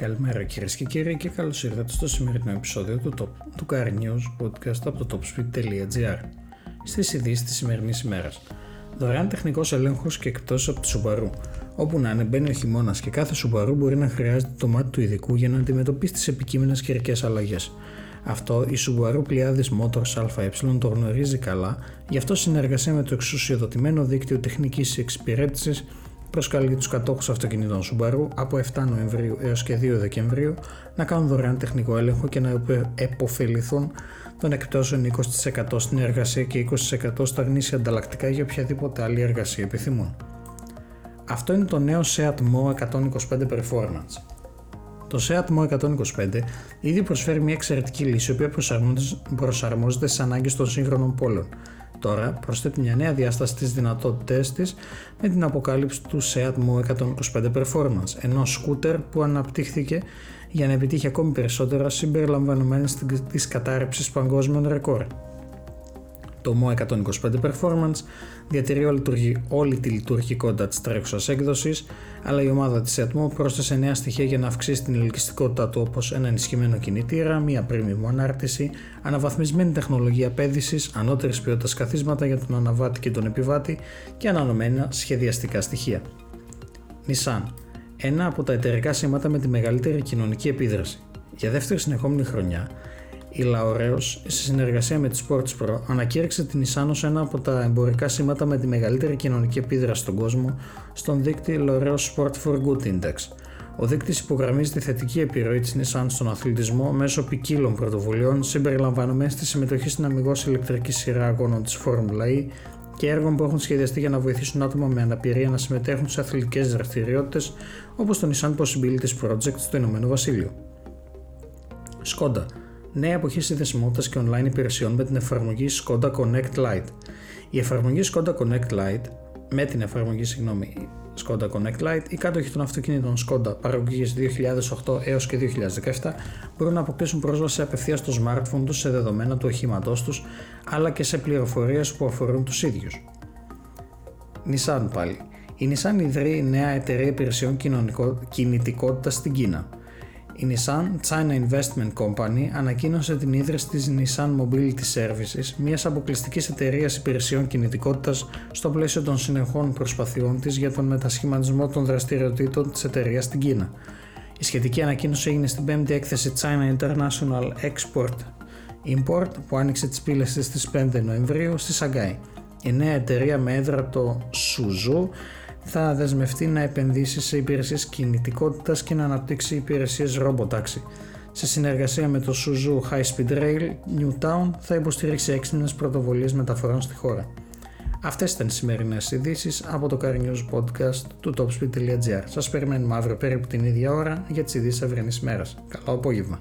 Καλημέρα κυρίες και κύριοι και καλώς ήρθατε στο σημερινό επεισόδιο του, top, του Car News Podcast από το topspeed.gr. Στις ειδήσεις της σημερινής ημέρας. Δωρεάν τεχνικός έλεγχος και εκτός από τη Subaru. Όπου να είναι, μπαίνει ο χειμώνας και κάθε Subaru μπορεί να χρειάζεται το μάτι του ειδικού για να αντιμετωπίσει τις επικείμενες καιρικές αλλαγές. Αυτό η Subaru Pliadis Motors ΑΕ το γνωρίζει καλά, γι' αυτό συνεργασία με το εξουσιοδοτημένο δίκτυο τεχνικής εξυπηρέτησης προσκαλεί τους κατόχους αυτοκινήτων Subaru από 7 Νοεμβρίου έως και 2 Δεκεμβρίου να κάνουν δωρεάν τεχνικό έλεγχο και να επωφεληθούν των εκπτώσεων 20% στην εργασία και 20% στα γνήσια ανταλλακτικά για οποιαδήποτε άλλη εργασία επιθυμούν. Αυτό είναι το νέο Seat Mo 125 Performance. Το Seat Mo 125 ήδη προσφέρει μια εξαιρετική λύση η οποία προσαρμόζεται στις ανάγκες των σύγχρονων πόλεων Τώρα προσθέτει μια νέα διάσταση στις δυνατότητές της με την αποκάλυψη του Seat Mo 125 Performance, ενός σκούτερ που αναπτύχθηκε για να επιτύχει ακόμη περισσότερα συμπεριλαμβανομένες της κατάρρευσης παγκόσμιων ρεκόρ. Το Mo 125 Performance διατηρεί όλη, όλη τη λειτουργικότητα της τρέχουσας έκδοσης, αλλά η ομάδα της Atmo πρόσθεσε νέα στοιχεία για να αυξήσει την ελκυστικότητά του όπως ένα ενισχυμένο κινητήρα, μία premium ανάρτηση, αναβαθμισμένη τεχνολογία πέδησης, ανώτερης ποιότητας καθίσματα για τον αναβάτη και τον επιβάτη και ανανομένα σχεδιαστικά στοιχεία. Nissan ένα από τα εταιρικά σήματα με τη μεγαλύτερη κοινωνική επίδραση. Για δεύτερη συνεχόμενη χρονιά, η Laureus, σε συνεργασία με τη Sports Pro, ανακήρυξε την Nissan ως ένα από τα εμπορικά σήματα με τη μεγαλύτερη κοινωνική επίδραση στον κόσμο στον δείκτη Laureus Sport for Good Index. Ο δείκτη υπογραμμίζει τη θετική επιρροή της Nissan στον αθλητισμό μέσω ποικίλων πρωτοβουλειών συμπεριλαμβανομένης της συμμετοχής στην αμυγός ηλεκτρικής σειρά αγώνων της Formula E και έργων που έχουν σχεδιαστεί για να βοηθήσουν άτομα με αναπηρία να συμμετέχουν σε αθλητικές δραστηριότητες όπως το Nissan Possibilities Project στο Ηνωμένο Βασίλειο. Skoda νέα εποχή συνδεσιμότητα και online υπηρεσιών με την εφαρμογή Skoda Connect Lite. Η εφαρμογή Skoda Connect Lite, με την εφαρμογή συγγνώμη, Skoda Connect Lite, οι κάτοχοι των αυτοκινήτων Skoda παραγωγής 2008 έως και 2017 μπορούν να αποκτήσουν πρόσβαση απευθείας στο smartphone τους σε δεδομένα του οχήματός τους, αλλά και σε πληροφορίες που αφορούν τους ίδιους. Nissan πάλι. Η Nissan ιδρύει νέα εταιρεία υπηρεσιών κινητικότητας στην Κίνα. Η Nissan China Investment Company ανακοίνωσε την ίδρυση της Nissan Mobility Services, μιας αποκλειστικής εταιρείας υπηρεσιών κινητικότητας στο πλαίσιο των συνεχών προσπαθειών της για τον μετασχηματισμό των δραστηριοτήτων της εταιρείας στην Κίνα. Η σχετική ανακοίνωση έγινε στην 5η έκθεση China International Export Import που άνοιξε τις πύλες της στις 5 Νοεμβρίου στη Σαγκάη. Η νέα εταιρεία με έδρα το Suzhou θα δεσμευτεί να επενδύσει σε υπηρεσίες κινητικότητας και να αναπτύξει υπηρεσίες RoboTaxi. Σε συνεργασία με το Suzu High Speed Rail Newtown θα υποστηρίξει έξυπνες πρωτοβολίες μεταφορών στη χώρα. Αυτές ήταν οι σημερινές ειδήσεις από το Car News Podcast του topspeed.gr. Σας περιμένουμε αύριο περίπου την ίδια ώρα για τις ειδήσεις αυριανής ημέρας. Καλό απόγευμα.